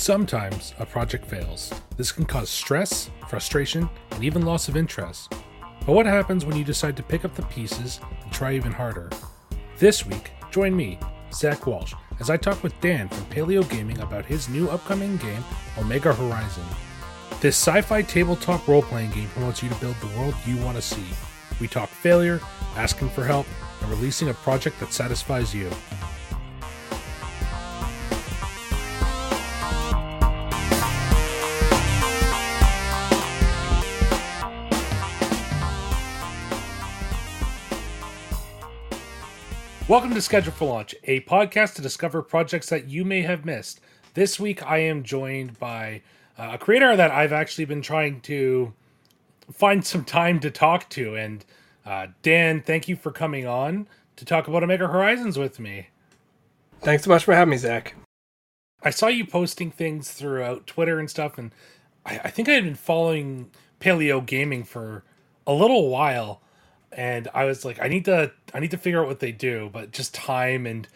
Sometimes a project fails. This can cause stress, frustration, and even loss of interest. But what happens when you decide to pick up the pieces and try even harder? This week, join me, Zach Walsh, as I talk with Dan from Paleo Gaming about his new upcoming game, Omega Horizon. This sci fi tabletop role playing game promotes you to build the world you want to see. We talk failure, asking for help, and releasing a project that satisfies you. Welcome to Schedule for Launch, a podcast to discover projects that you may have missed. This week, I am joined by uh, a creator that I've actually been trying to find some time to talk to. And uh, Dan, thank you for coming on to talk about Omega Horizons with me. Thanks so much for having me, Zach. I saw you posting things throughout Twitter and stuff, and I, I think I had been following Paleo Gaming for a little while and I was like, I need to, I need to figure out what they do, but just time and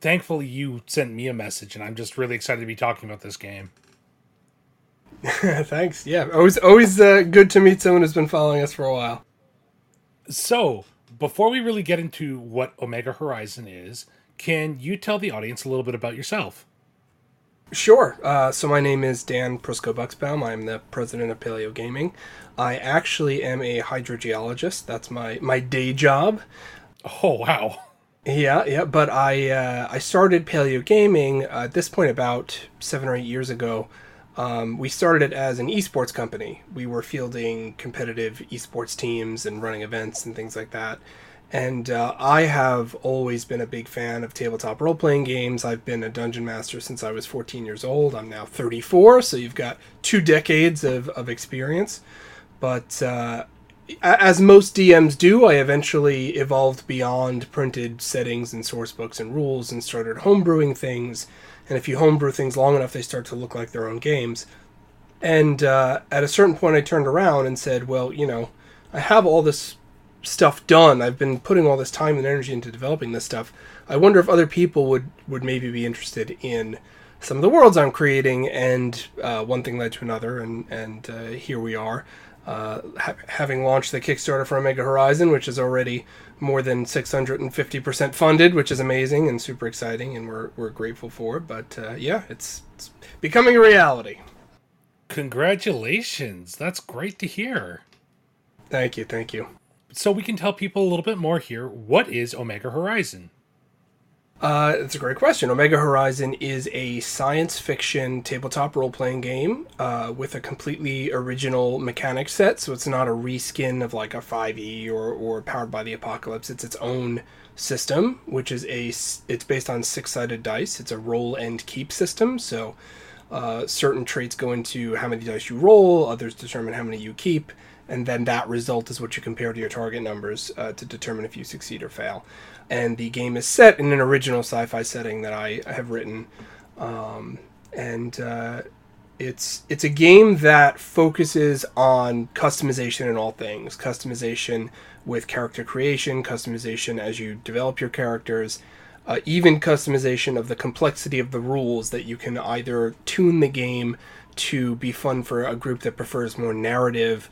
thankfully you sent me a message, and I'm just really excited to be talking about this game. Thanks. Yeah, always, always uh, good to meet someone who's been following us for a while. So, before we really get into what Omega Horizon is, can you tell the audience a little bit about yourself? Sure. Uh, so my name is Dan Prisco Bucksbaum. I'm the president of Paleo Gaming. I actually am a hydrogeologist. That's my my day job. Oh wow. Yeah, yeah. But I uh, I started Paleo Gaming uh, at this point about seven or eight years ago. Um, we started it as an esports company. We were fielding competitive esports teams and running events and things like that. And uh, I have always been a big fan of tabletop role playing games. I've been a dungeon master since I was 14 years old. I'm now 34, so you've got two decades of, of experience. But uh, as most DMs do, I eventually evolved beyond printed settings and source books and rules and started homebrewing things. And if you homebrew things long enough, they start to look like their own games. And uh, at a certain point, I turned around and said, well, you know, I have all this stuff done. I've been putting all this time and energy into developing this stuff. I wonder if other people would would maybe be interested in some of the worlds I'm creating. And uh, one thing led to another, and and uh, here we are, uh, ha- having launched the Kickstarter for Omega Horizon, which is already more than 650% funded, which is amazing and super exciting, and we're we're grateful for. it. But uh, yeah, it's, it's becoming a reality. Congratulations! That's great to hear. Thank you, thank you so we can tell people a little bit more here. What is Omega Horizon? Uh, it's a great question. Omega Horizon is a science fiction tabletop role playing game uh, with a completely original mechanic set. So it's not a reskin of like a 5e or, or Powered by the Apocalypse. It's its own system, which is a it's based on six sided dice. It's a roll and keep system. So uh, certain traits go into how many dice you roll, others determine how many you keep and then that result is what you compare to your target numbers uh, to determine if you succeed or fail. And the game is set in an original sci-fi setting that I have written, um, and uh, it's it's a game that focuses on customization in all things, customization with character creation, customization as you develop your characters. Uh, even customization of the complexity of the rules that you can either tune the game to be fun for a group that prefers more narrative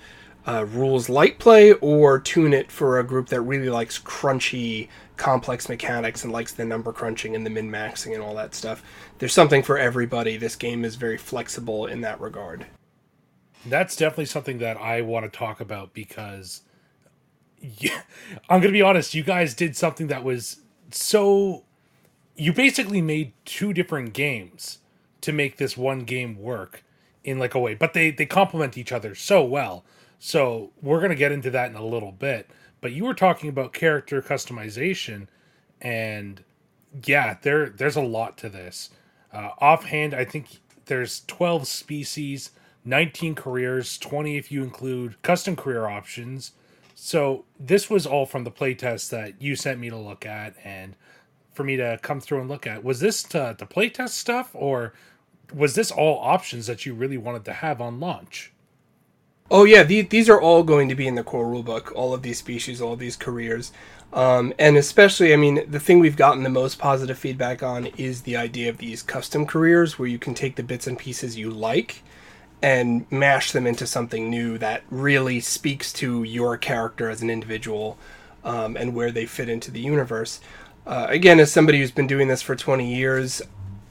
uh, rules light play or tune it for a group that really likes crunchy, complex mechanics and likes the number crunching and the min maxing and all that stuff. There's something for everybody. This game is very flexible in that regard. That's definitely something that I want to talk about because yeah, I'm going to be honest, you guys did something that was so you basically made two different games to make this one game work in like a way, but they they complement each other so well. So we're going to get into that in a little bit. But you were talking about character customization, and yeah, there there's a lot to this. Uh, offhand, I think there's 12 species, 19 careers, 20 if you include custom career options. So this was all from the playtest that you sent me to look at and for me to come through and look at. Was this to, the playtest stuff or was this all options that you really wanted to have on launch? Oh yeah, the, these are all going to be in the core rulebook. All of these species, all of these careers, um, and especially, I mean, the thing we've gotten the most positive feedback on is the idea of these custom careers, where you can take the bits and pieces you like and mash them into something new that really speaks to your character as an individual um, and where they fit into the universe. Uh, again, as somebody who's been doing this for 20 years,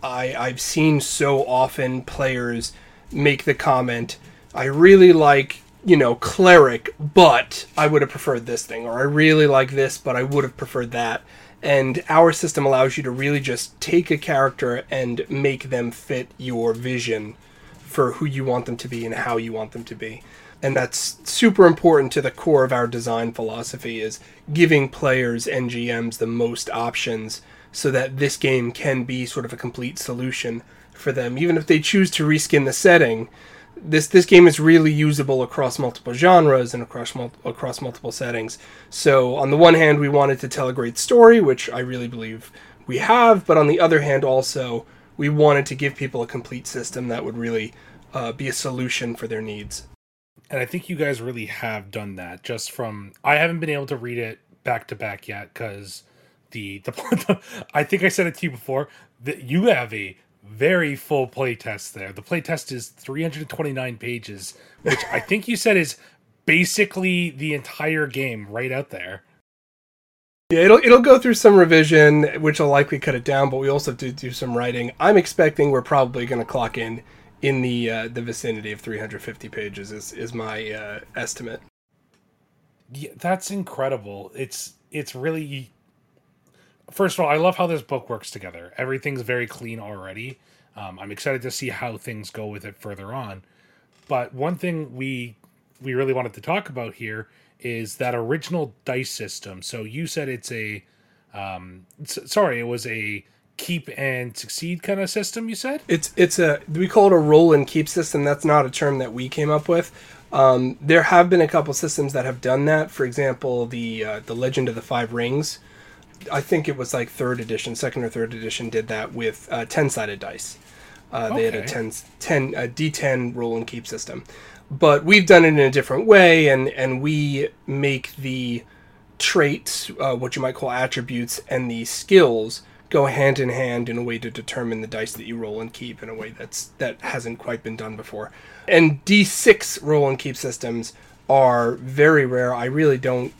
I, I've seen so often players make the comment, I really like, you know, cleric, but I would have preferred this thing, or I really like this, but I would have preferred that. And our system allows you to really just take a character and make them fit your vision for who you want them to be and how you want them to be. And that's super important to the core of our design philosophy is giving players and GMs the most options so that this game can be sort of a complete solution for them. Even if they choose to reskin the setting, this this game is really usable across multiple genres and across mul- across multiple settings. So on the one hand, we wanted to tell a great story, which I really believe we have, but on the other hand, also we wanted to give people a complete system that would really uh, be a solution for their needs. And I think you guys really have done that. Just from I haven't been able to read it back to back yet because the, the I think I said it to you before that you have a very full playtest there. The playtest is 329 pages, which I think you said is basically the entire game right out there. Yeah, it'll it'll go through some revision, which will likely cut it down. But we also have to do some writing. I'm expecting we're probably going to clock in in the uh, the vicinity of 350 pages. Is is my uh, estimate. Yeah, that's incredible. It's it's really. First of all, I love how this book works together. Everything's very clean already. Um, I'm excited to see how things go with it further on. But one thing we we really wanted to talk about here is that original dice system. So you said it's a, um, sorry, it was a keep and succeed kind of system. You said it's it's a we call it a roll and keep system. That's not a term that we came up with. Um, there have been a couple systems that have done that. For example, the uh, the Legend of the Five Rings. I think it was like third edition, second or third edition, did that with uh, ten sided dice. Uh, they had a 10, 10 a D10 roll and keep system but we've done it in a different way, and and we make the traits, uh, what you might call attributes, and the skills go hand in hand in a way to determine the dice that you roll and keep in a way that's that hasn't quite been done before. And D6 roll and keep systems are very rare. I really don't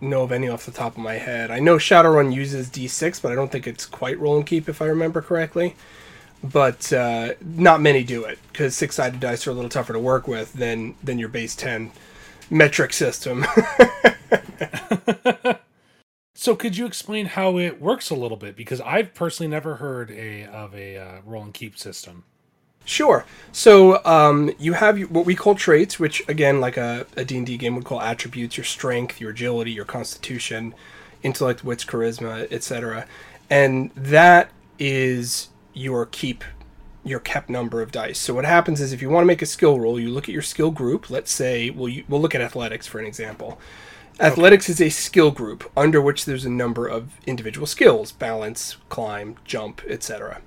know of any off the top of my head. I know Shadowrun uses D6, but I don't think it's quite roll and keep if I remember correctly but uh, not many do it because six sided dice are a little tougher to work with than than your base ten metric system. so, could you explain how it works a little bit? Because I've personally never heard a of a uh, roll and keep system. Sure. So um, you have what we call traits, which again, like a, a D&D game would call attributes, your strength, your agility, your constitution, intellect, wits, charisma, etc. And that is your keep your kept number of dice. So what happens is if you want to make a skill roll, you look at your skill group. Let's say we'll we'll look at athletics for an example. Athletics okay. is a skill group under which there's a number of individual skills: balance, climb, jump, etc.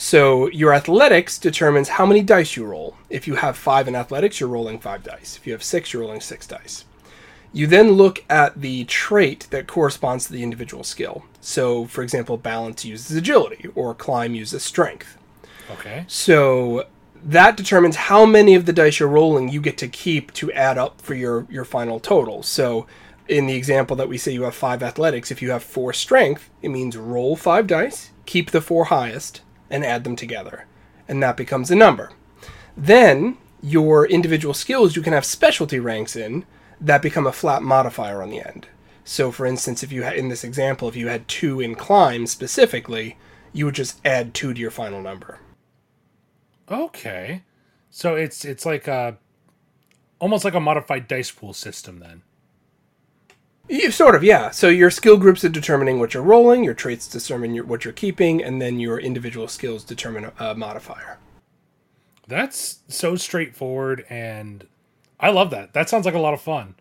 So your athletics determines how many dice you roll. If you have five in athletics, you're rolling five dice. If you have six, you're rolling six dice. You then look at the trait that corresponds to the individual skill. So, for example, balance uses agility, or climb uses strength. Okay. So that determines how many of the dice you're rolling you get to keep to add up for your your final total. So, in the example that we say you have five athletics, if you have four strength, it means roll five dice, keep the four highest, and add them together, and that becomes a number. Then your individual skills you can have specialty ranks in that become a flat modifier on the end. So, for instance, if you had in this example, if you had two in climb specifically, you would just add two to your final number. Okay, so it's it's like a almost like a modified dice pool system then. You, sort of, yeah. So your skill groups are determining what you're rolling, your traits determine your, what you're keeping, and then your individual skills determine a, a modifier. That's so straightforward and I love that. That sounds like a lot of fun.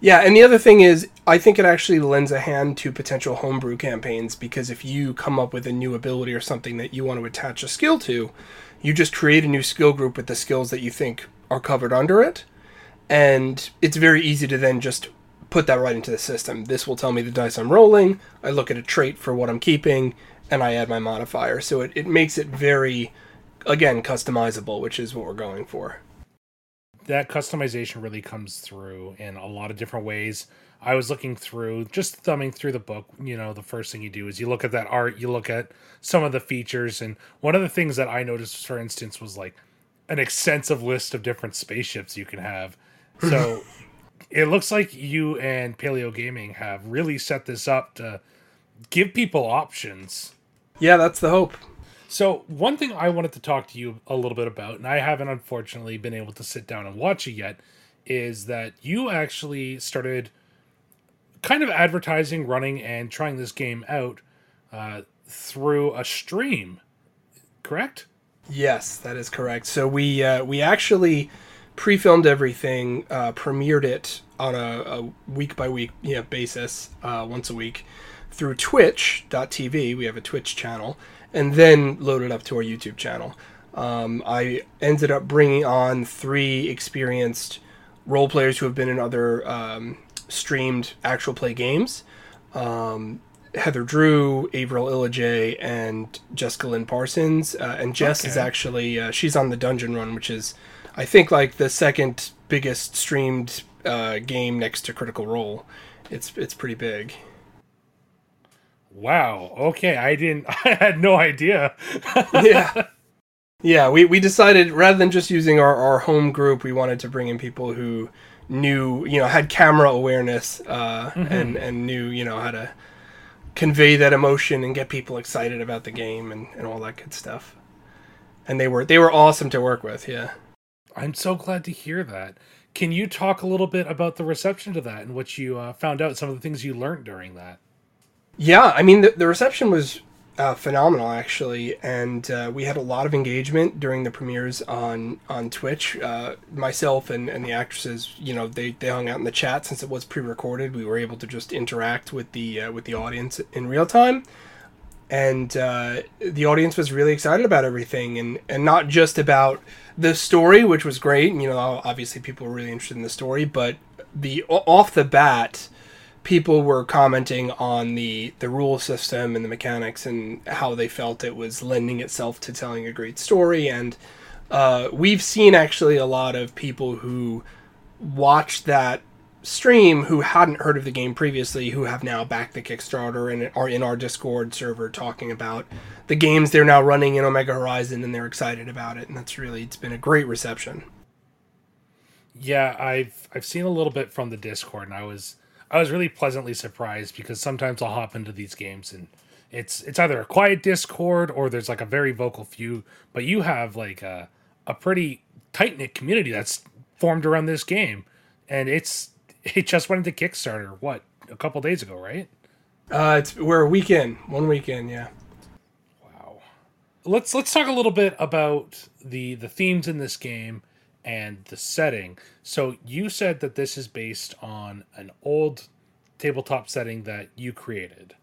Yeah, and the other thing is, I think it actually lends a hand to potential homebrew campaigns because if you come up with a new ability or something that you want to attach a skill to, you just create a new skill group with the skills that you think are covered under it, and it's very easy to then just put that right into the system. This will tell me the dice I'm rolling. I look at a trait for what I'm keeping, and I add my modifier. So it, it makes it very, again, customizable, which is what we're going for. That customization really comes through in a lot of different ways. I was looking through, just thumbing through the book. You know, the first thing you do is you look at that art, you look at some of the features. And one of the things that I noticed, for instance, was like an extensive list of different spaceships you can have. So it looks like you and Paleo Gaming have really set this up to give people options. Yeah, that's the hope. So, one thing I wanted to talk to you a little bit about, and I haven't unfortunately been able to sit down and watch it yet, is that you actually started kind of advertising, running, and trying this game out uh, through a stream, correct? Yes, that is correct. So we uh, we actually pre-filmed everything, uh, premiered it on a, a week by week you know, basis, uh, once a week, through Twitch.tv. We have a Twitch channel, and then loaded up to our YouTube channel. Um, I ended up bringing on three experienced role players who have been in other um, streamed actual play games. Um, Heather Drew, Avril Illijay, and Jessica Lynn Parsons. Uh, and Jess okay. is actually uh, she's on the Dungeon Run, which is I think like the second biggest streamed uh, game next to Critical Role. It's it's pretty big. Wow. Okay, I didn't. I had no idea. yeah. Yeah, we, we decided rather than just using our, our home group, we wanted to bring in people who knew, you know, had camera awareness uh, mm-hmm. and and knew, you know, how to convey that emotion and get people excited about the game and, and all that good stuff. And they were they were awesome to work with, yeah. I'm so glad to hear that. Can you talk a little bit about the reception to that and what you uh, found out, some of the things you learned during that? Yeah, I mean, the, the reception was uh, phenomenal, actually, and uh, we had a lot of engagement during the premieres on on Twitch. Uh, myself and, and the actresses, you know, they, they hung out in the chat since it was pre-recorded. We were able to just interact with the uh, with the audience in real time, and uh, the audience was really excited about everything, and and not just about the story, which was great. You know, obviously people were really interested in the story, but the off the bat, people were commenting on the the rule system and the mechanics and how they felt it was lending itself to telling a great story. And uh, we've seen actually a lot of people who watched that stream who hadn't heard of the game previously who have now backed the Kickstarter and are in our Discord server talking about the games they're now running in Omega Horizon and they're excited about it and that's really it's been a great reception. Yeah, I've I've seen a little bit from the Discord and I was I was really pleasantly surprised because sometimes I'll hop into these games and it's it's either a quiet Discord or there's like a very vocal few, but you have like a a pretty tight knit community that's formed around this game, and it's it just went into Kickstarter. What a couple days ago, right? Uh, it's we're a weekend, one weekend, yeah. Wow. Let's let's talk a little bit about the the themes in this game and the setting. So you said that this is based on an old tabletop setting that you created.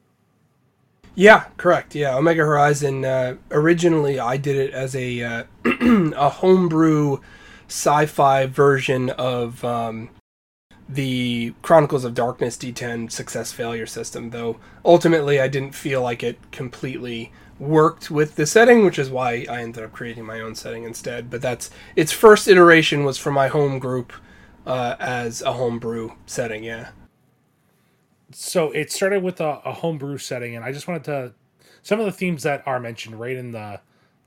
Yeah, correct. Yeah, Omega Horizon. Uh, originally, I did it as a uh, a homebrew sci-fi version of um, the Chronicles of Darkness D10 success failure system, though ultimately I didn't feel like it completely worked with the setting, which is why I ended up creating my own setting instead. But that's its first iteration was for my home group uh, as a homebrew setting, yeah. So it started with a, a homebrew setting, and I just wanted to some of the themes that are mentioned right in the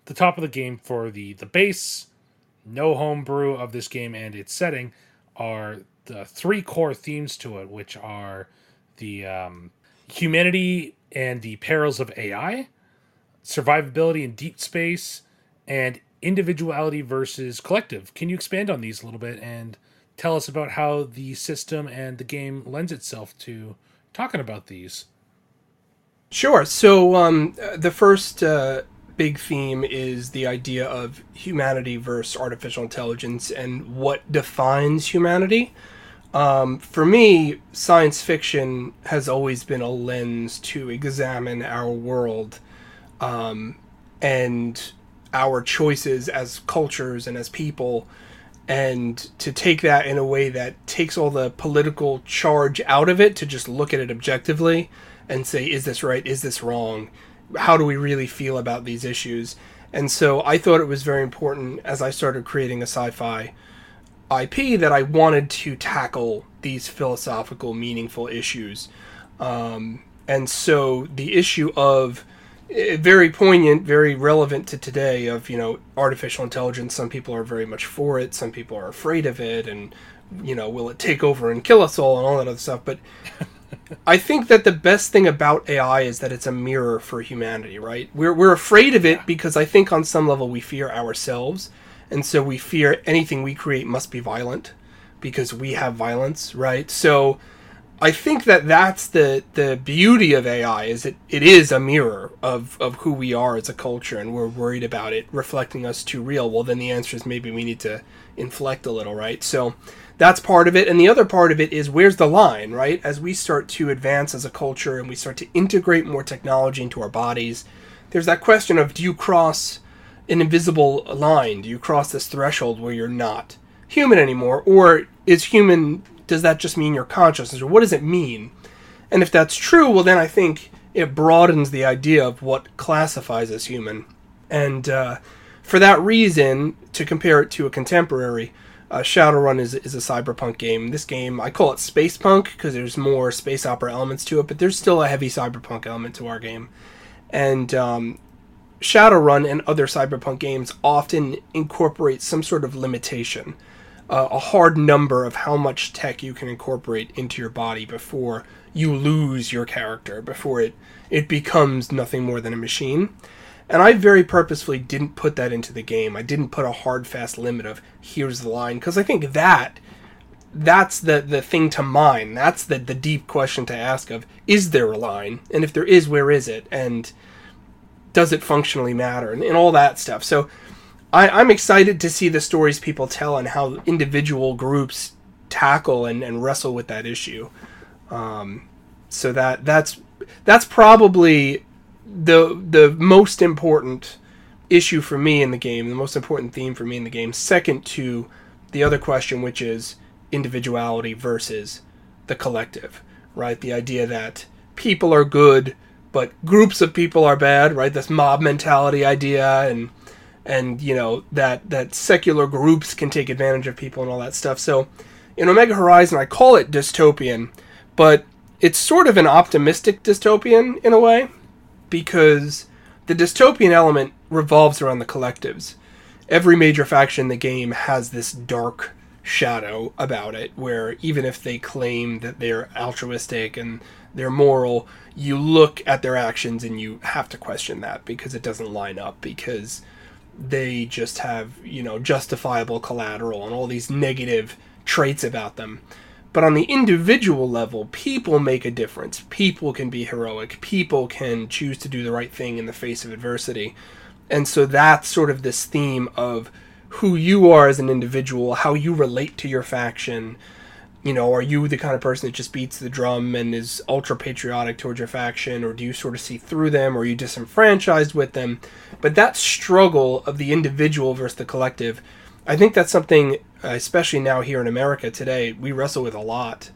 the top of the game for the the base, no homebrew of this game and its setting are the three core themes to it, which are the um, humanity and the perils of AI, survivability in deep space, and individuality versus collective. Can you expand on these a little bit and tell us about how the system and the game lends itself to talking about these? Sure. So um, the first uh, big theme is the idea of humanity versus artificial intelligence and what defines humanity. Um, for me, science fiction has always been a lens to examine our world um, and our choices as cultures and as people and to take that in a way that takes all the political charge out of it to just look at it objectively and say is this right? Is this wrong? How do we really feel about these issues? And so i thought it was very important as i started creating a sci-fi ip that i wanted to tackle these philosophical meaningful issues um, and so the issue of eh, very poignant, very relevant to today of, you know, artificial intelligence. Some people are very much for it, some people are afraid of it, and, you know, will it take over and kill us all and all that other stuff. But I think that the best thing about AI is that it's a mirror for humanity, right? We're, we're afraid of it because I think on some level we fear ourselves. And so we fear anything we create must be violent because we have violence, right? So I think that that's the the beauty of AI is it it is a mirror of of who we are as a culture, and we're worried about it reflecting us too real. Well, then the answer is maybe we need to inflect a little, right? So that's part of it, and the other part of it is where's the line, right? As we start to advance as a culture and we start to integrate more technology into our bodies, there's that question of do you cross an invisible line? Do you cross this threshold where you're not human anymore, or is human does that just mean your consciousness? Or what does it mean? And if that's true well then i think it broadens the idea of what classifies as human. And uh, for that reason to compare it to a contemporary uh, shadowrun is, is a cyberpunk game. This game i call it space punk because there's more space opera elements to it but there's still a heavy cyberpunk element to our game. And um, shadowrun and other cyberpunk games often incorporate some sort of limitation uh, a hard number of how much tech you can incorporate into your body before you lose your character, before it it becomes nothing more than a machine. And I very purposefully didn't put that into the game. I didn't put a hard fast limit of here's the line because I think that that's the the thing to mine. That's the the deep question to ask of is there a line? And if there is, where is it? And does it functionally matter? And, and all that stuff. So I, I'm excited to see the stories people tell and how individual groups tackle and, and wrestle with that issue. Um, so that that's that's probably the the most important issue for me in the game, the most important theme for me in the game. Second to the other question, which is individuality versus the collective, right? The idea that people are good, but groups of people are bad, right? This mob mentality idea and and you know that that secular groups can take advantage of people and all that stuff. So in Omega Horizon, I call it dystopian, but it's sort of an optimistic dystopian in a way because the dystopian element revolves around the collectives. Every major faction in the game has this dark shadow about it where even if they claim that they're altruistic and they're moral, you look at their actions and you have to question that because it doesn't line up because they just have, you know, justifiable collateral and all these negative traits about them. But on the individual level, people make a difference. People can be heroic. People can choose to do the right thing in the face of adversity. And so that's sort of this theme of who you are as an individual, how you relate to your faction, you know, are you the kind of person that just beats the drum and is ultra patriotic towards your faction, or do you sort of see through them, or are you disenfranchised with them? But that struggle of the individual versus the collective, I think that's something, especially now here in America today, we wrestle with a lot.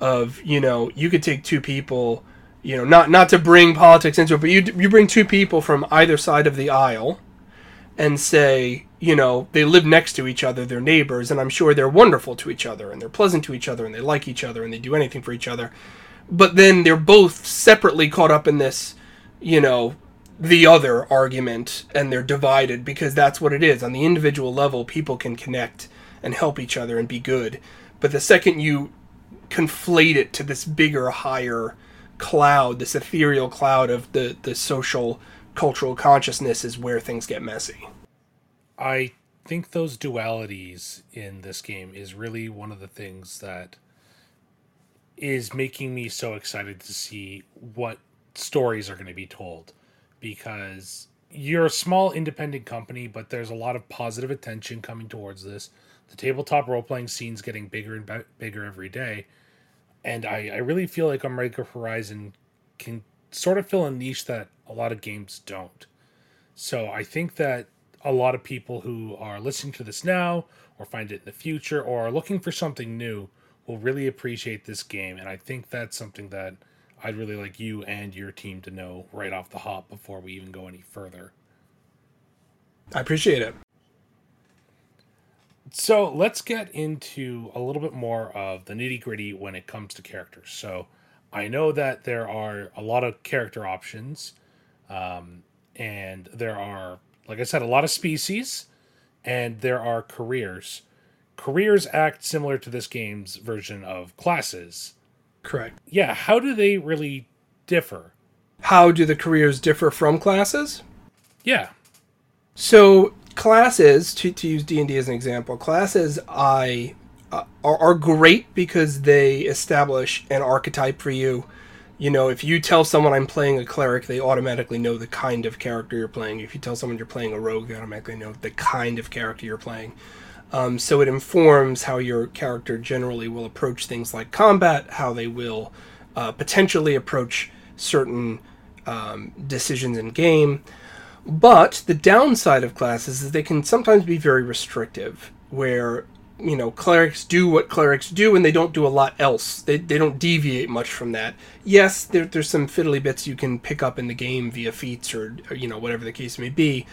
Of you know, you could take two people, you know, not not to bring politics into it, but you you bring two people from either side of the aisle, and say, you know, they live next to each other, they're neighbors, and I'm sure they're wonderful to each other, and they're pleasant to each other, and they like each other, and they do anything for each other. But then they're both separately caught up in this, you know, the other argument, and they're divided because that's what it is. On the individual level, people can connect and help each other and be good. But the second you conflate it to this bigger, higher cloud, this ethereal cloud of the, the social cultural consciousness is where things get messy. I think those dualities in this game is really one of the things that is making me so excited to see what stories are going to be told. Because you're a small independent company but there's a lot of positive attention coming towards this. The tabletop role-playing scene's getting bigger and bigger every day. And I, I really feel like Omega Horizon can sort of fill a niche that a lot of games don't. So I think that a lot of people who are listening to this now or find it in the future or are looking for something new will really appreciate this game. And I think that's something that I'd really like you and your team to know right off the hop before we even go any further. I appreciate it. So let's get into a little bit more of the nitty gritty when it comes to characters. So I know that there are a lot of character options, um, and there are, like I said, a lot of species, and there are careers. Careers act similar to this game's version of classes. Correct. Yeah, how do they really differ? How do the careers differ from classes? Yeah. So classes, to, to use D and D as an example, classes I uh, are, are great because they establish an archetype for you. You know, if you tell someone I'm playing a cleric, they automatically know the kind of character you're playing. If you tell someone you're playing a rogue, they automatically know the kind of character you're playing. Um, so it informs how your character generally will approach things like combat, how they will uh, potentially approach certain um, decisions in game. But the downside of classes is they can sometimes be very restrictive, where you know clerics do what clerics do and they don't do a lot else. They, they don't deviate much from that. Yes, there, there's some fiddly bits you can pick up in the game via feats or, or you know whatever the case may be,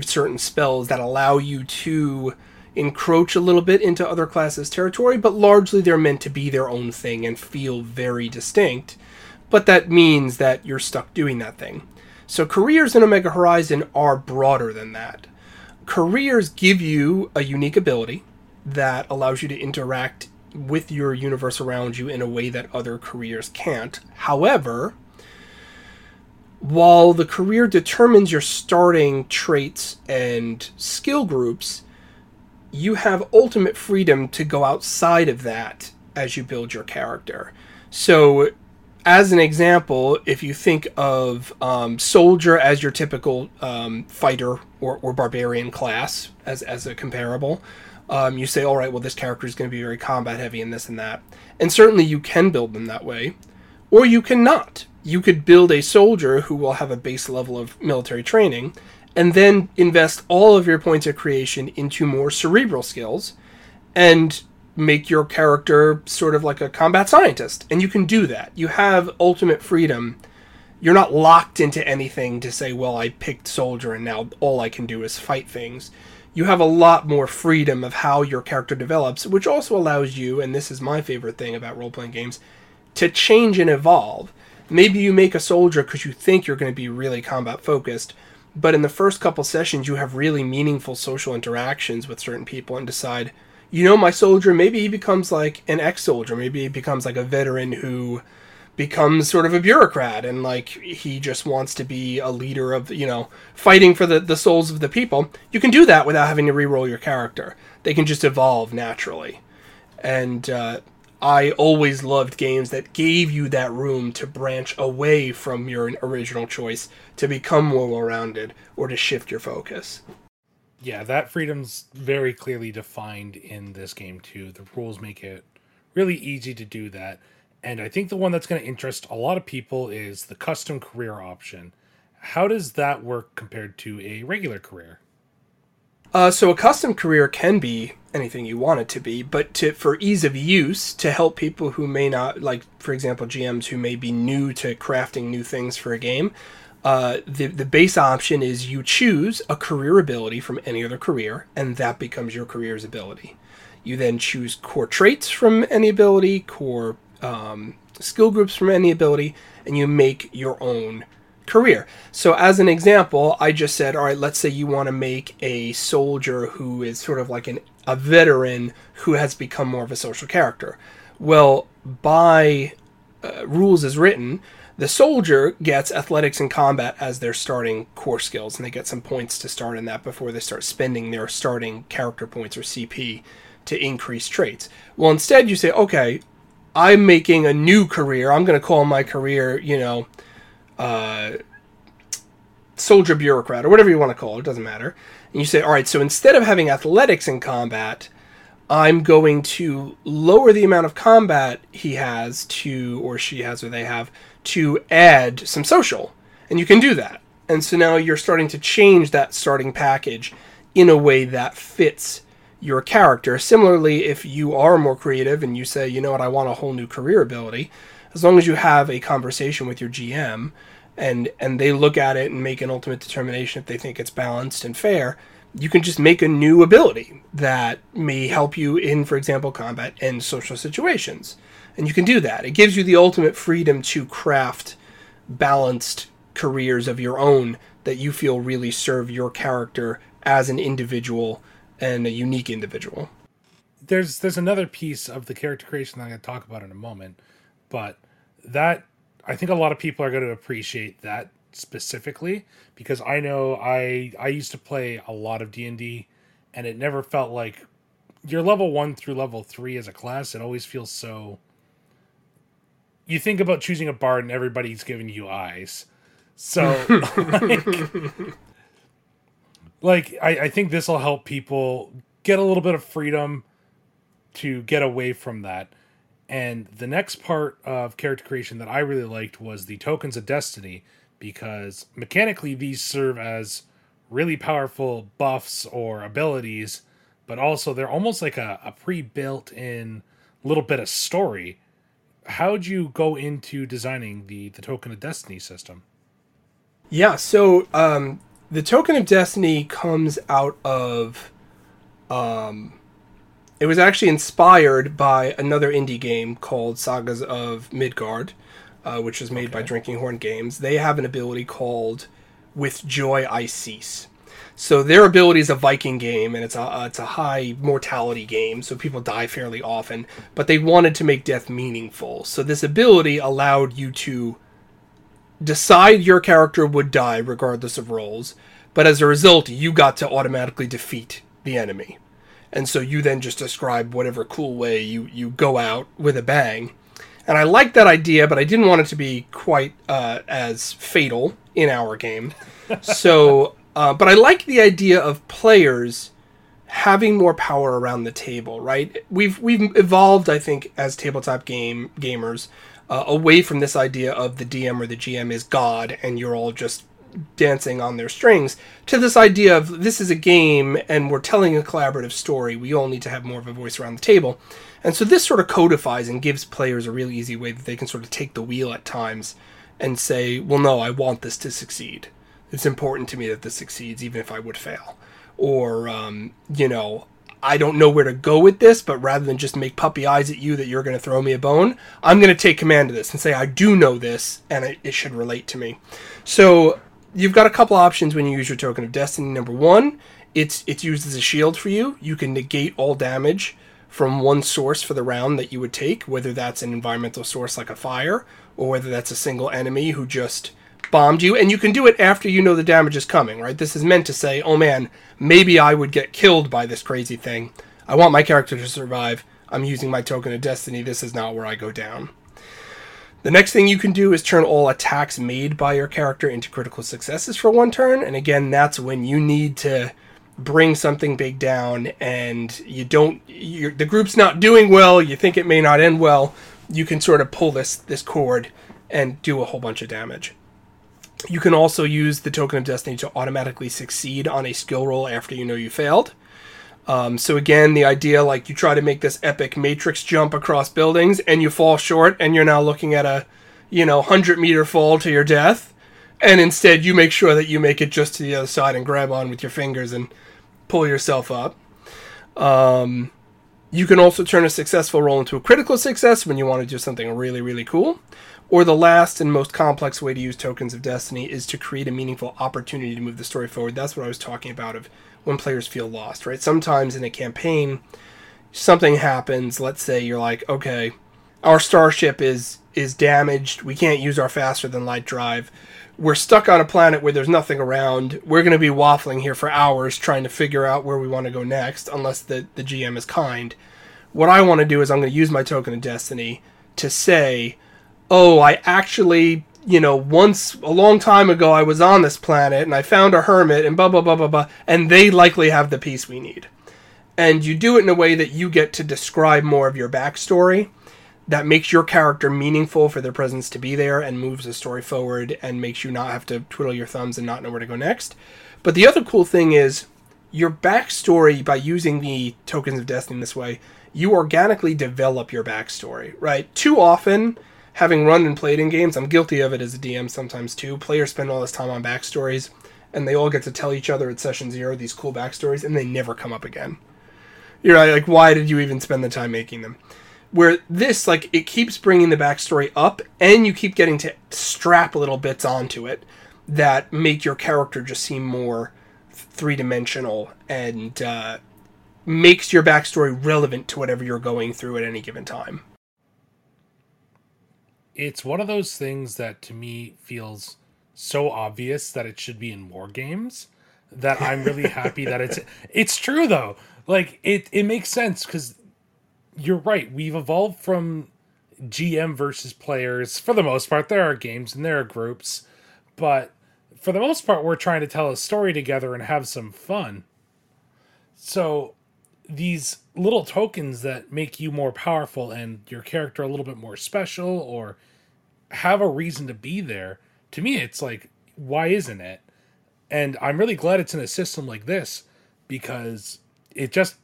certain spells that allow you to encroach a little bit into other classes' territory, but largely they're meant to be their own thing and feel very distinct. But that means that you're stuck doing that thing. So careers in Omega Horizon are broader than that. Careers give you a unique ability that allows you to interact with your universe around you in a way that other careers can't. However, while the career determines your starting traits and skill groups, you have ultimate freedom to go outside of that as you build your character. So, as an example, if you think of um, soldier as your typical um, fighter or, or, barbarian class as, as a comparable, um, you say, all right, well, this character is going to be very combat heavy and this and that. And certainly you can build them that way, or you cannot. You could build a soldier who will have a base level of military training and then invest all of your points of creation into more cerebral skills and make your character sort of like a combat scientist. And you can do that. You have ultimate freedom. You're not locked into anything to say, well, I picked soldier and now all I can do is fight things. You have a lot more freedom of how your character develops, which also allows you, and this is my favorite thing about role playing games, to change and evolve. Maybe you make a soldier because you think you're going to be really combat focused, but in the first couple sessions, you have really meaningful social interactions with certain people and decide, you know, my soldier, maybe he becomes like an ex soldier. Maybe he becomes like a veteran who becomes sort of a bureaucrat and like he just wants to be a leader of, you know, fighting for the, the souls of the people. You can do that without having to re-roll your character. They can just evolve naturally. And uh, I always loved games that gave you that room to branch away from your original choice to become more well rounded or to shift your focus. Yeah, that freedom's very clearly defined in this game too. The rules make it really easy to do that. And I think the one that's going to interest a lot of people is the custom career option. How does that work compared to a regular career? Uh, so a custom career can be anything you want it to be, but to for ease of use to help people who may not like, for example, GMs who may be new to crafting new things for a game. Uh, the the base option is you choose a career ability from any other career, and that becomes your career's ability. You then choose core traits from any ability, core um, skill groups from any ability, and you make your own career. So, as an example, I just said, all right, let's say you want to make a soldier who is sort of like an, a veteran who has become more of a social character. Well, by uh, rules as written, the soldier gets athletics and combat as their starting core skills, and they get some points to start in that before they start spending their starting character points or CP to increase traits. Well, instead, you say, okay, I'm making a new career. I'm going to call my career, you know, uh, soldier bureaucrat or whatever you want to call it, it doesn't matter. And you say, all right, so instead of having athletics in combat, I'm going to lower the amount of combat he has to, or she has, or they have, to add some social. And you can do that. And so now you're starting to change that starting package in a way that fits your character. Similarly, if you are more creative and you say, you know what, I want a whole new career ability, as long as you have a conversation with your GM and and they look at it and make an ultimate determination if they think it's balanced and fair, you can just make a new ability that may help you in, for example, combat and social situations. And you can do that. It gives you the ultimate freedom to craft balanced careers of your own that you feel really serve your character as an individual and a unique individual. There's there's another piece of the character creation that I'm going to talk about in a moment, but that I think a lot of people are going to appreciate that specifically because I know I I used to play a lot of D&D and it never felt like your level 1 through level 3 as a class it always feels so you think about choosing a bard and everybody's giving you eyes. So like, like I, I think this will help people get a little bit of freedom to get away from that. And the next part of character creation that I really liked was the tokens of destiny, because mechanically these serve as really powerful buffs or abilities, but also they're almost like a, a pre built in little bit of story. How'd you go into designing the, the token of destiny system? Yeah, so um, the token of destiny comes out of um it was actually inspired by another indie game called Sagas of Midgard, uh, which was made okay. by Drinking Horn Games. They have an ability called With Joy I Cease. So their ability is a Viking game, and it's a uh, it's a high mortality game, so people die fairly often. But they wanted to make death meaningful, so this ability allowed you to decide your character would die regardless of rolls, but as a result, you got to automatically defeat the enemy. And so you then just describe whatever cool way you, you go out with a bang. And I like that idea, but I didn't want it to be quite uh, as fatal in our game. so, uh, but I like the idea of players having more power around the table. Right? We've we've evolved, I think, as tabletop game gamers uh, away from this idea of the DM or the GM is God and you're all just dancing on their strings to this idea of this is a game and we're telling a collaborative story. We all need to have more of a voice around the table. And so this sort of codifies and gives players a really easy way that they can sort of take the wheel at times and say, well, no, I want this to succeed. It's important to me that this succeeds, even if I would fail. Or, um, you know, I don't know where to go with this, but rather than just make puppy eyes at you that you're going to throw me a bone, I'm going to take command of this and say, I do know this, and it, it should relate to me. So you've got a couple options when you use your token of destiny. Number one, it's it's used as a shield for you. You can negate all damage from one source for the round that you would take, whether that's an environmental source like a fire, or whether that's a single enemy who just bombed you. And you can do it after you know the damage is coming, right? This is meant to say, oh man, maybe I would get killed by this crazy thing. I want my character to survive. I'm using my token of destiny. This is not where I go down. The next thing you can do is turn all attacks made by your character into critical successes for one turn. And again, that's when you need to bring something big down and you don't the group's not doing well, you think it may not end well, you can sort of pull this this cord and do a whole bunch of damage. You can also use the token of destiny to automatically succeed on a skill roll after you know you failed. Um, so again, the idea like you try to make this epic matrix jump across buildings and you fall short and you're now looking at a, you know, 100 meter fall to your death. And instead you make sure that you make it just to the other side and grab on with your fingers and pull yourself up. Um, you can also turn a successful roll into a critical success when you want to do something really, really cool. Or the last and most complex way to use tokens of destiny is to create a meaningful opportunity to move the story forward. That's what I was talking about of when players feel lost, right? Sometimes in a campaign, something happens. Let's say you're like, okay, our starship is is damaged. We can't use our faster than light drive. We're stuck on a planet where there's nothing around. We're going to be waffling here for hours trying to figure out where we want to go next, unless the, the GM is kind. What I want to do is I'm going to use my token of destiny to say, oh, I actually you know, once a long time ago I was on this planet and I found a hermit and blah blah blah blah blah, and they likely have the piece we need. And you do it in a way that you get to describe more of your backstory. That makes your character meaningful for their presence to be there and moves the story forward and makes you not have to twiddle your thumbs and not know where to go next. But the other cool thing is your backstory by using the tokens of destiny this way, you organically develop your backstory, right? Too often, having run and played in games, I'm guilty of it as a DM sometimes too. Players spend all this time on backstories and they all get to tell each other at session zero these cool backstories and they never come up again. You're like, why did you even spend the time making them? Where this like it keeps bringing the backstory up and you keep getting to strap little bits onto it that make your character just seem more three-dimensional and uh, makes your backstory relevant to whatever you're going through at any given time. It's one of those things that to me feels so obvious that it should be in more games that i'm really happy that it's it's true though. Like it it makes sense because you're right. We've evolved from GM versus players for the most part. There are games and there are groups, but for the most part, we're trying to tell a story together and have some fun. So these little tokens that make you more powerful and your character a little bit more special or have a reason to be there, to me, it's like, why isn't it? And I'm really glad it's in a system like this because it just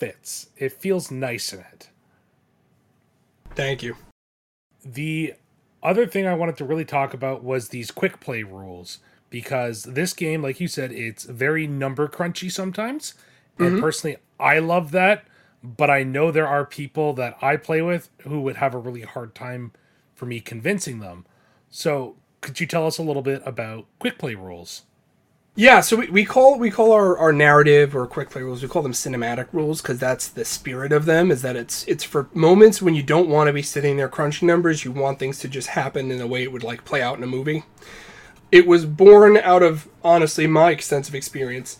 fits. It feels nice in it. Thank you. The other thing I wanted to really talk about was these quick play rules because this game, like you said, it's very number crunchy sometimes. Mm-hmm. And personally, I love that, but I know there are people that I play with who would have a really hard time for me convincing them. So, could you tell us a little bit about quick play rules? Yeah, so we, we call we call our, our narrative or quick play rules we call them cinematic rules because that's the spirit of them is that it's it's for moments when you don't want to be sitting there crunching numbers you want things to just happen in a way it would like play out in a movie. It was born out of honestly my extensive experience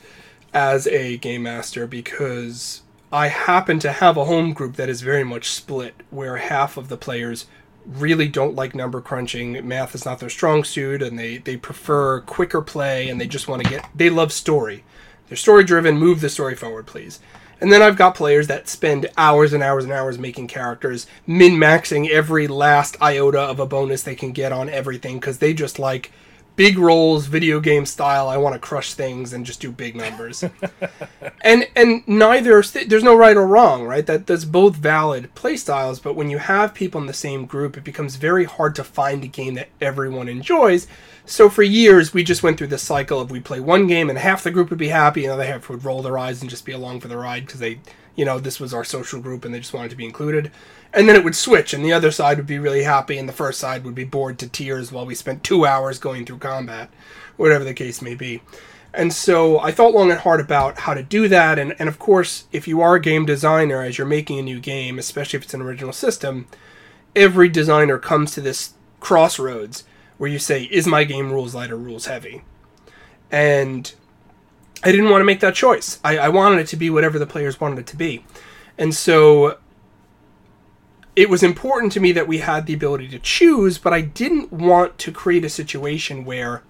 as a game master because I happen to have a home group that is very much split where half of the players really don't like number crunching. Math is not their strong suit, and they they prefer quicker play, and they just want to get. They love story. They're story driven. Move the story forward, please. And then I've got players that spend hours and hours and hours making characters, min maxing every last iota of a bonus they can get on everything because they just like big rolls, video game style. I want to crush things and just do big numbers. and and neither there's no right or wrong, right? That that's both valid play styles. But when you have people in the same group, it becomes very hard to find a game that everyone enjoys. So for years, we just went through this cycle of we play one game and half the group would be happy, and the other half would roll their eyes and just be along for the ride because they, you know, this was our social group and they just wanted to be included. And then it would switch and the other side would be really happy and the first side would be bored to tears while we spent two hours going through combat whatever the case may be. And so i thought long and hard about how to do that. And, and of course if you are a game designer as you're making a new game especially if it's an original system every designer comes to this crossroads where you say is my game rules light or rules heavy? And i didn't want to make that choice I, I wanted it to be whatever the players wanted it to be and so it was important to me that we had the ability to choose, but I didn't want to create a situation where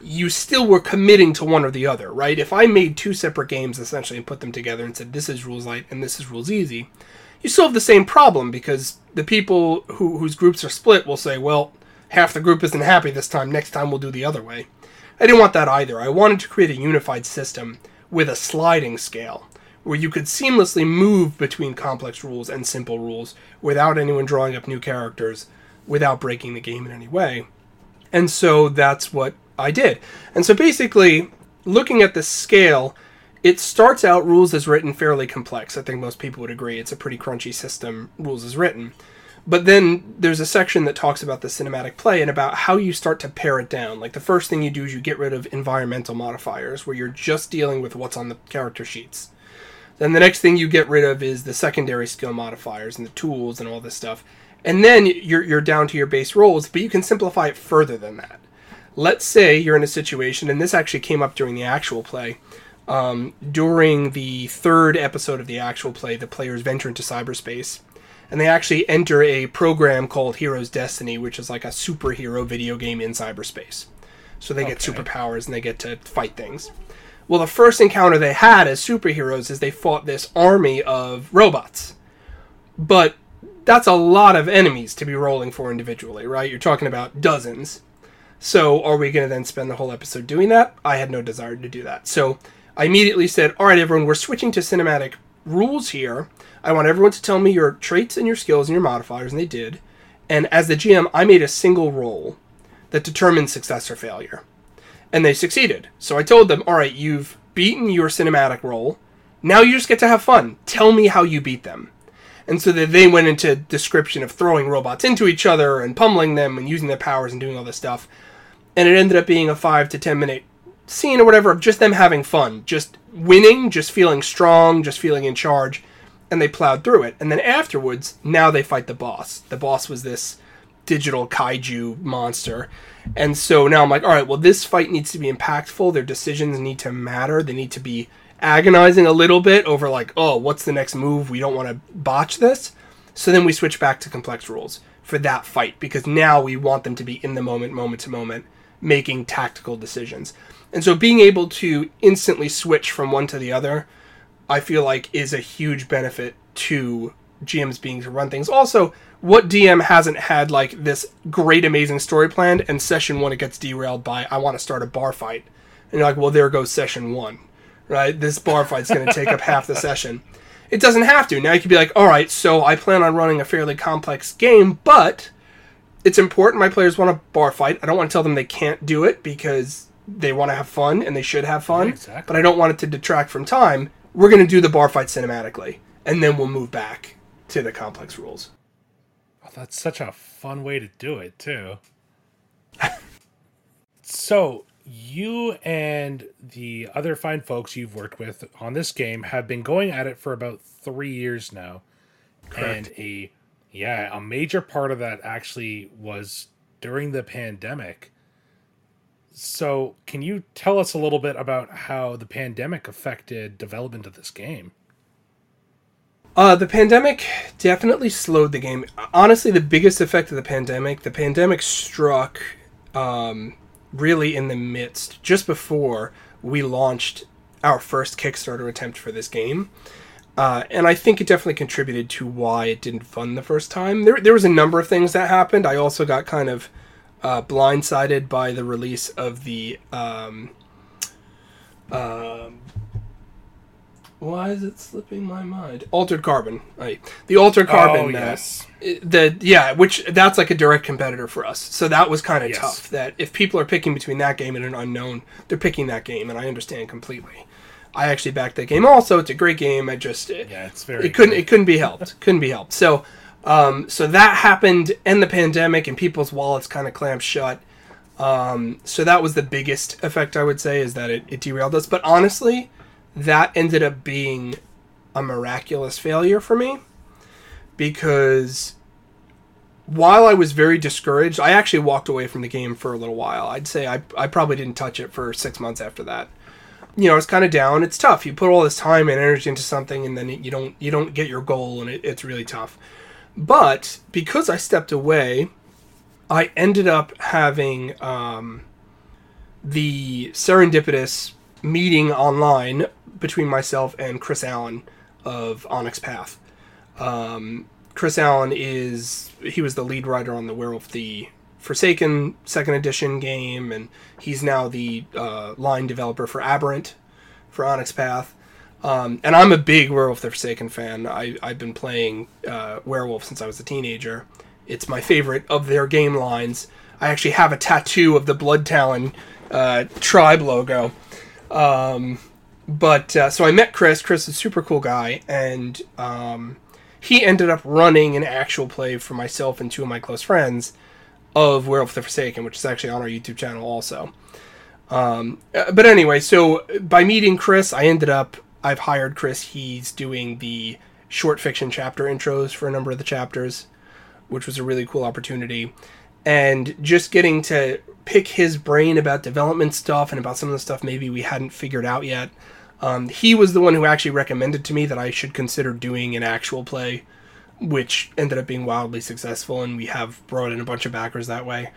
you still were committing to one or the other, right? If I made two separate games essentially and put them together and said this is rules light and this is rules easy, you still have the same problem because the people who, whose groups are split will say, well, half the group isn't happy this time, next time we'll do the other way. I didn't want that either. I wanted to create a unified system with a sliding scale where you could seamlessly move between complex rules and simple rules without anyone drawing up new characters, without breaking the game in any way. And so that's what I did. And so basically, looking at the scale, it starts out rules as written fairly complex. I think most people would agree. It's a pretty crunchy system, rules as written. But then there's a section that talks about the cinematic play and about how you start to pare it down. Like the first thing you do is you get rid of environmental modifiers, where you're just dealing with what's on the character sheets. Then the next thing you get rid of is the secondary skill modifiers and the tools and all this stuff. And then you're, you're down to your base rolls, but you can simplify it further than that. Let's say you're in a situation, and this actually came up during the actual play. Um, during the third episode of the actual play, the players venture into cyberspace, and they actually enter a program called Hero's Destiny, which is like a superhero video game in cyberspace. So they okay. get superpowers and they get to fight things. Well, the first encounter they had as superheroes is they fought this army of robots. But that's a lot of enemies to be rolling for individually, right? You're talking about dozens. So, are we going to then spend the whole episode doing that? I had no desire to do that. So, I immediately said, All right, everyone, we're switching to cinematic rules here. I want everyone to tell me your traits and your skills and your modifiers, and they did. And as the GM, I made a single roll that determined success or failure. And they succeeded. So I told them, all right, you've beaten your cinematic roll. Now you just get to have fun. Tell me how you beat them. And so they went into description of throwing robots into each other and pummeling them and using their powers and doing all this stuff. And it ended up being a five to ten minute scene or whatever of just them having fun, just winning, just feeling strong, just feeling in charge and they plowed through it. And then afterwards, now they fight the boss. The boss was this digital kaiju monster. And so now I'm like, all right, well, this fight needs to be impactful. Their decisions need to matter. They need to be agonizing a little bit over, like, oh, what's the next move? We don't want to botch this. So then we switch back to complex rules for that fight because now we want them to be in the moment, moment to moment, making tactical decisions. And so being able to instantly switch from one to the other I feel like is a huge benefit to GMs being to run things. Also, what DM hasn't had like this great, amazing story planned, and session one it gets derailed by I want to start a bar fight, and you're like, well, there goes session one, right? This bar fight's going to take up half the session. It doesn't have to. Now you could be like, all right, so I plan on running a fairly complex game, but it's important my players want a bar fight. I don't want to tell them they can't do it because they want to have fun and they should have fun, Yeah, exactly. but I don't want it to detract from time we're going to do the bar fight cinematically, and then we'll move back to the complex rules. Oh, that's such a fun way to do it, too. so, you and the other fine folks you've worked with on this game have been going at it for about three years now. Correct. And a yeah, a major part of that actually was during the pandemic. So, can you tell us a little bit about how the pandemic affected development of this game? Uh, the pandemic definitely slowed the game. Honestly, the biggest effect of the pandemic, the pandemic struck um, really in the midst, just before we launched our first Kickstarter attempt for this game. Uh, and I think it definitely contributed to why it didn't fund the first time. There, there was a number of things that happened. I also got kind of uh, blindsided by the release of the. Um, um, why is it slipping my mind? Altered Carbon, right? The Altered Carbon. Oh, uh, yes. the yeah, which that's like a direct competitor for us. So that was kind of Yes. tough. That if people are picking between that game and an unknown, they're picking that game, and I understand completely. I actually backed that game. Also, it's a great game. I just Yeah, it's very it couldn't it couldn't be helped. couldn't be helped. So um, so that happened and the pandemic and people's wallets kind of clamped shut. Um, so that was the biggest effect I would say is that it, it derailed us. But honestly, that ended up being a miraculous failure for me because while I was very discouraged, I actually walked away from the game for a little while. I'd say I, I probably didn't touch it for six months after that. You know, it's kind of down. It's tough. You put all this time and energy into something, and then you don't you don't get your goal, and it, it's really tough. But because I stepped away, I ended up having um, the serendipitous meeting online between myself and Chris Allen of Onyx Path. Um, Chris Allen is he was the lead writer on the Werewolf the Forsaken second edition game, and he's now the uh, line developer for Aberrant for Onyx Path. Um, and I'm a big Werewolf the Forsaken fan. I, I've been playing uh, Werewolf since I was a teenager. It's my favorite of their game lines. I actually have a tattoo of the Blood Talon uh, tribe logo. Um, but uh, so I met Chris. Chris is a super cool guy, and um, he ended up running an actual play for myself and two of my close friends of Werewolf the Forsaken, which is actually on our YouTube channel also. Um, uh, but anyway, so by meeting Chris, I ended up I've hired Chris. He's doing the short fiction chapter intros for a number of the chapters, which was a really cool opportunity. And just getting to pick his brain about development stuff and about some of the stuff maybe we hadn't figured out yet. Um, he was the one who actually recommended to me that I should consider doing an actual play, which ended up being wildly successful, and we have brought in a bunch of backers that way.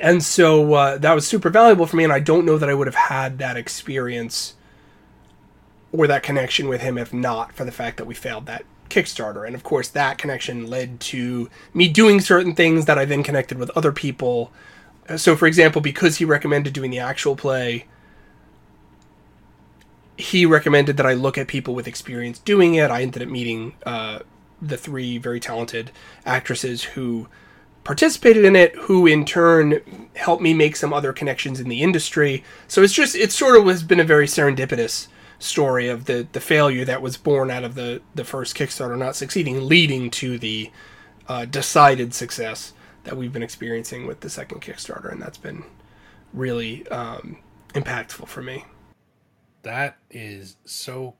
And so uh, that was super valuable for me, and I don't know that I would have had that experience or that connection with him if not for the fact that we failed that Kickstarter. And of course, that connection led to me doing certain things that I then connected with other people. So, for example, because he recommended doing the actual play, he recommended that I look at people with experience doing it. I ended up meeting uh, the three very talented actresses who participated in it, who in turn helped me make some other connections in the industry. So it's just, it sort of has been a very serendipitous story of the the failure that was born out of the the first Kickstarter not succeeding, leading to the uh, decided success that we've been experiencing with the second Kickstarter, and that's been really um, impactful for me. That is so.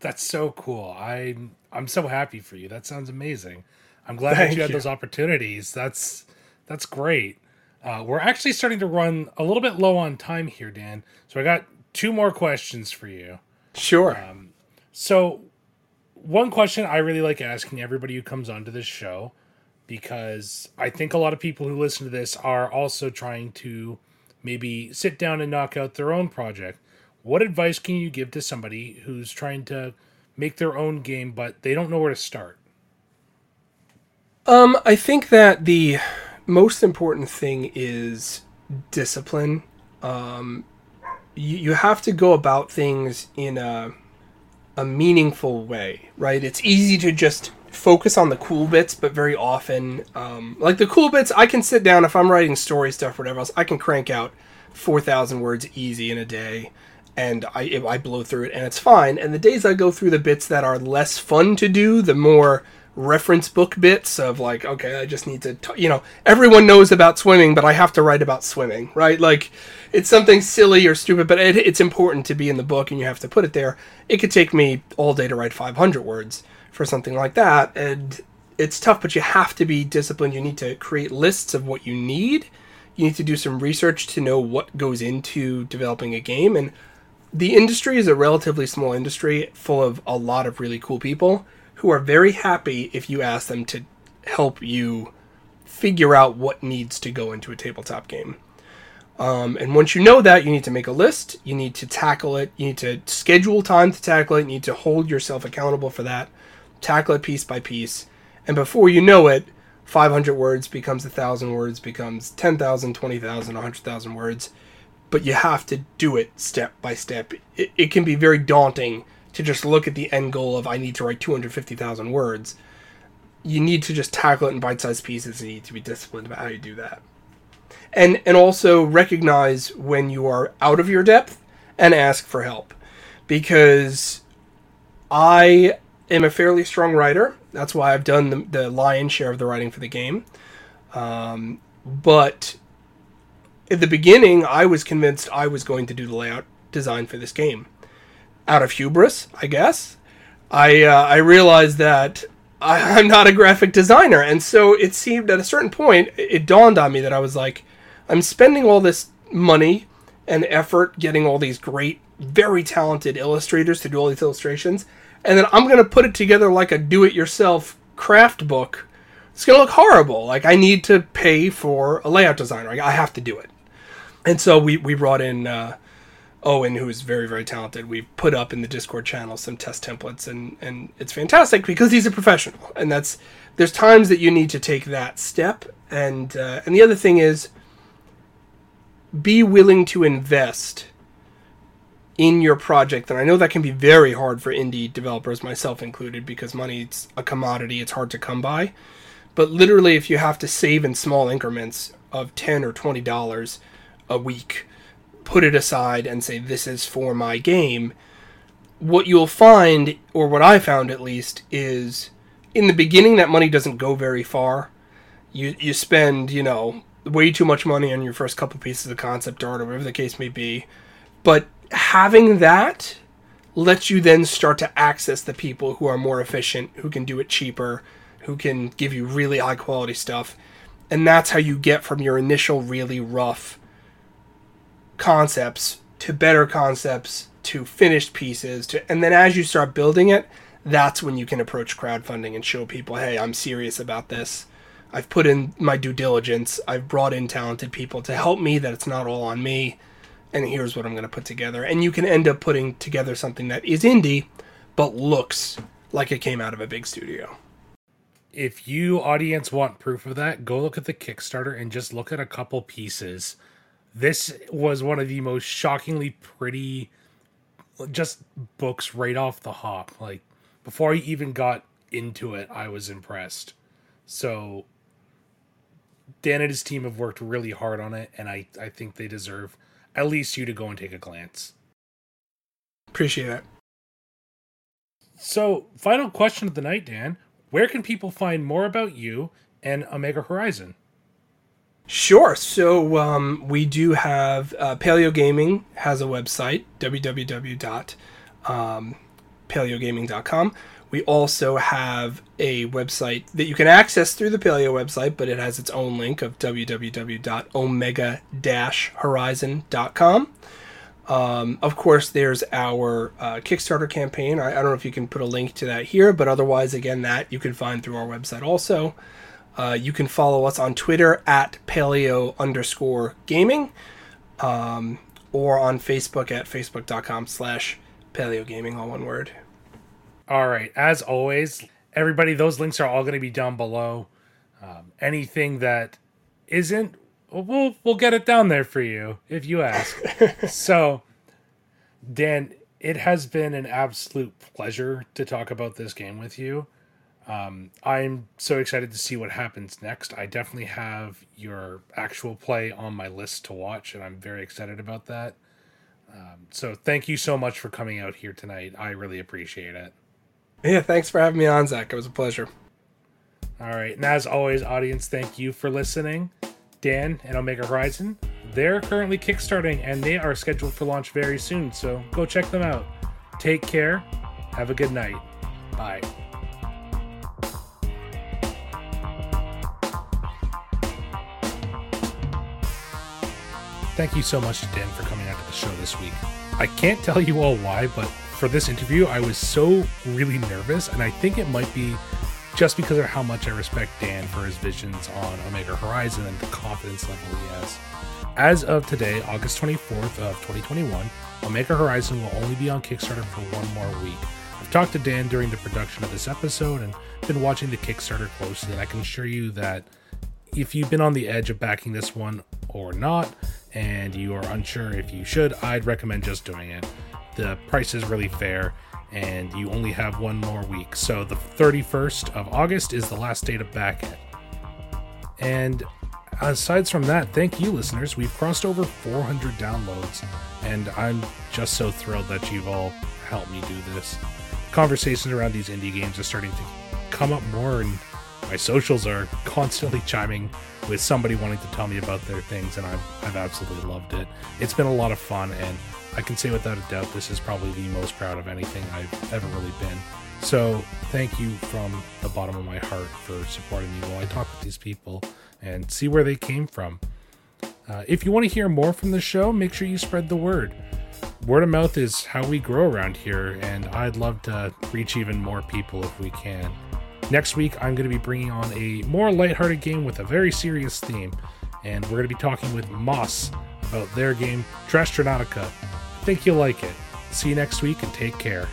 That's so cool. I'm I'm so happy for you. That sounds amazing. I'm glad Thank that you had those opportunities. That's that's great. Uh, we're actually starting to run a little bit low on time here, Dan. So I got two more questions for you. Sure. Um, so, one question I really like asking everybody who comes onto this show, because I think a lot of people who listen to this are also trying to maybe sit down and knock out their own project. What advice can you give to somebody who's trying to make their own game, but they don't know where to start? Um, I think that the most important thing is discipline. Um, you, you have to go about things in a a meaningful way, right? It's easy to just focus on the cool bits, but very often, um, like the cool bits, I can sit down if I'm writing story stuff, or whatever else, I can crank out four thousand words easy in a day, and I I blow through it, and it's fine. And the days I go through the bits that are less fun to do, the more reference book bits of like, okay, I just need to, t-, you know, everyone knows about swimming, but I have to write about swimming, right? Like, it's something silly or stupid, but it, it's important to be in the book and you have to put it there. It could take me all day to write 500 words for something like that. And it's tough, but you have to be disciplined. You need to create lists of what you need. You need to do some research to know what goes into developing a game. And the industry is a relatively small industry full of a lot of really cool people who are very happy if you ask them to help you figure out what needs to go into a tabletop game. Um, and once you know that, you need to make a list. You need to tackle it. You need to schedule time to tackle it. You need to hold yourself accountable for that. Tackle it piece by piece. And before you know it, 500 words becomes 1,000 words, becomes 10,000, 20,000, 100,000 words. But you have to do it step by step. It, it can be very daunting to just look at the end goal of I need to write 250,000 words. You need to just tackle it in bite-sized pieces and you need to be disciplined about how you do that. And and also recognize when you are out of your depth and ask for help. Because I am a fairly strong writer. That's why I've done the, the lion's share of the writing for the game. Um, but at the beginning, I was convinced I was going to do the layout design for this game out of hubris, I guess, I uh, I realized that I, am not a graphic designer, and so it seemed at a certain point it dawned on me that I was like, I'm spending all this money and effort getting all these great, very talented illustrators to do all these illustrations, and then I'm gonna put it together like a do-it-yourself craft book. It's gonna look horrible. Like I need to pay for a layout designer. I have to do it. And so we we brought in. Uh, Owen, who is very, very talented, we've put up in the Discord channel some test templates, and and it's fantastic because he's a professional, and that's there's times that you need to take that step, and uh, and the other thing is be willing to invest in your project, and I know that can be very hard for indie developers, myself included, because money's a commodity; it's hard to come by. But literally, if you have to save in small increments of ten or twenty dollars a week put it aside and say this is for my game. What you'll find or what i found at least is in the beginning that money doesn't go very far. You you spend you know way too much money on your first couple pieces of concept art or whatever the case may be. But having that lets you then start to access the people who are more efficient who can do it cheaper who can give you really high quality stuff. And that's how you get from your initial really rough concepts to better concepts to finished pieces to and then as you start building it that's when you can approach crowdfunding and show people hey i'm serious about this i've put in my due diligence i've brought in talented people to help me that it's not all on me and here's what i'm going to put together and you can end up putting together something that is indie but looks like it came out of a big studio. If you audience want proof of that, go look at the Kickstarter and just look at a couple pieces. This was one of the most shockingly pretty just books right off the hop. Like before I even got into it, I was impressed. So Dan and his team have worked really hard on it, and I, I think they deserve at least you to go and take a glance. Appreciate it. So, final question of the night, Dan. Where can people find more about you and Omega Horizon? Sure. So um, we do have uh, Paleo Gaming has a website www.paleogaming.com. We also have a website that you can access through the Paleo website, but it has its own link of www.omega-horizon.com. Um, of course, there's our uh, Kickstarter campaign. I, I, don't know if you can put a link to that here, but otherwise, again, that you can find through our website also. Uh, you can follow us on Twitter at paleo underscore gaming um, or on Facebook at facebook.com slash paleo gaming, all one word. All right. As always, everybody, those links are all going to be down below. Um, anything that isn't, we'll we'll get it down there for you if you ask. so, Dan, it has been an absolute pleasure to talk about this game with you. Um, I'm so excited to see what happens next. I definitely have your actual play on my list to watch, and I'm very excited about that. Um, so, thank you so much for coming out here tonight. I really appreciate it. Yeah, thanks for having me on, Zach. It was a pleasure. All right. And as always, audience, thank you for listening. Dan and Omega Horizon, they're currently kickstarting and they are scheduled for launch very soon. So go check them out. Take care. Have a good night. Bye. Thank you so much to Dan for coming out to the show this week. I can't tell you all why, but for this interview, I was so really nervous, and I think it might be just because of how much I respect Dan for his visions on Omega Horizon and the confidence level he has. As of today, August 24th of 2021, Omega Horizon will only be on Kickstarter for one more week. I've talked to Dan during the production of this episode and been watching the Kickstarter closely, and I can assure you that if you've been on the edge of backing this one or not, and you are unsure if you should, I'd recommend just doing it the price is really fair and you only have one more week. So the 31st of August is the last day to back it. And aside from that, thank you, listeners. We've crossed over 400 downloads, and I'm just so thrilled that you've all helped me do this. Conversations around these indie games are starting to come up more, and my socials are constantly chiming with somebody wanting to tell me about their things, and I've, I've absolutely loved it. It's been a lot of fun, and I can say without a doubt this is probably the most proud of anything I've ever really been. So thank you from the bottom of my heart for supporting me while I talk with these people and see where they came from. Uh, if you want to hear more from the show, make sure you spread the word. Word of mouth is how we grow around here, and I'd love to reach even more people if we can. Next week, I'm going to be bringing on a more lighthearted game with a very serious theme, and we're going to be talking with Moss about their game, Trastronautica I think you'll like it. See you next week and take care.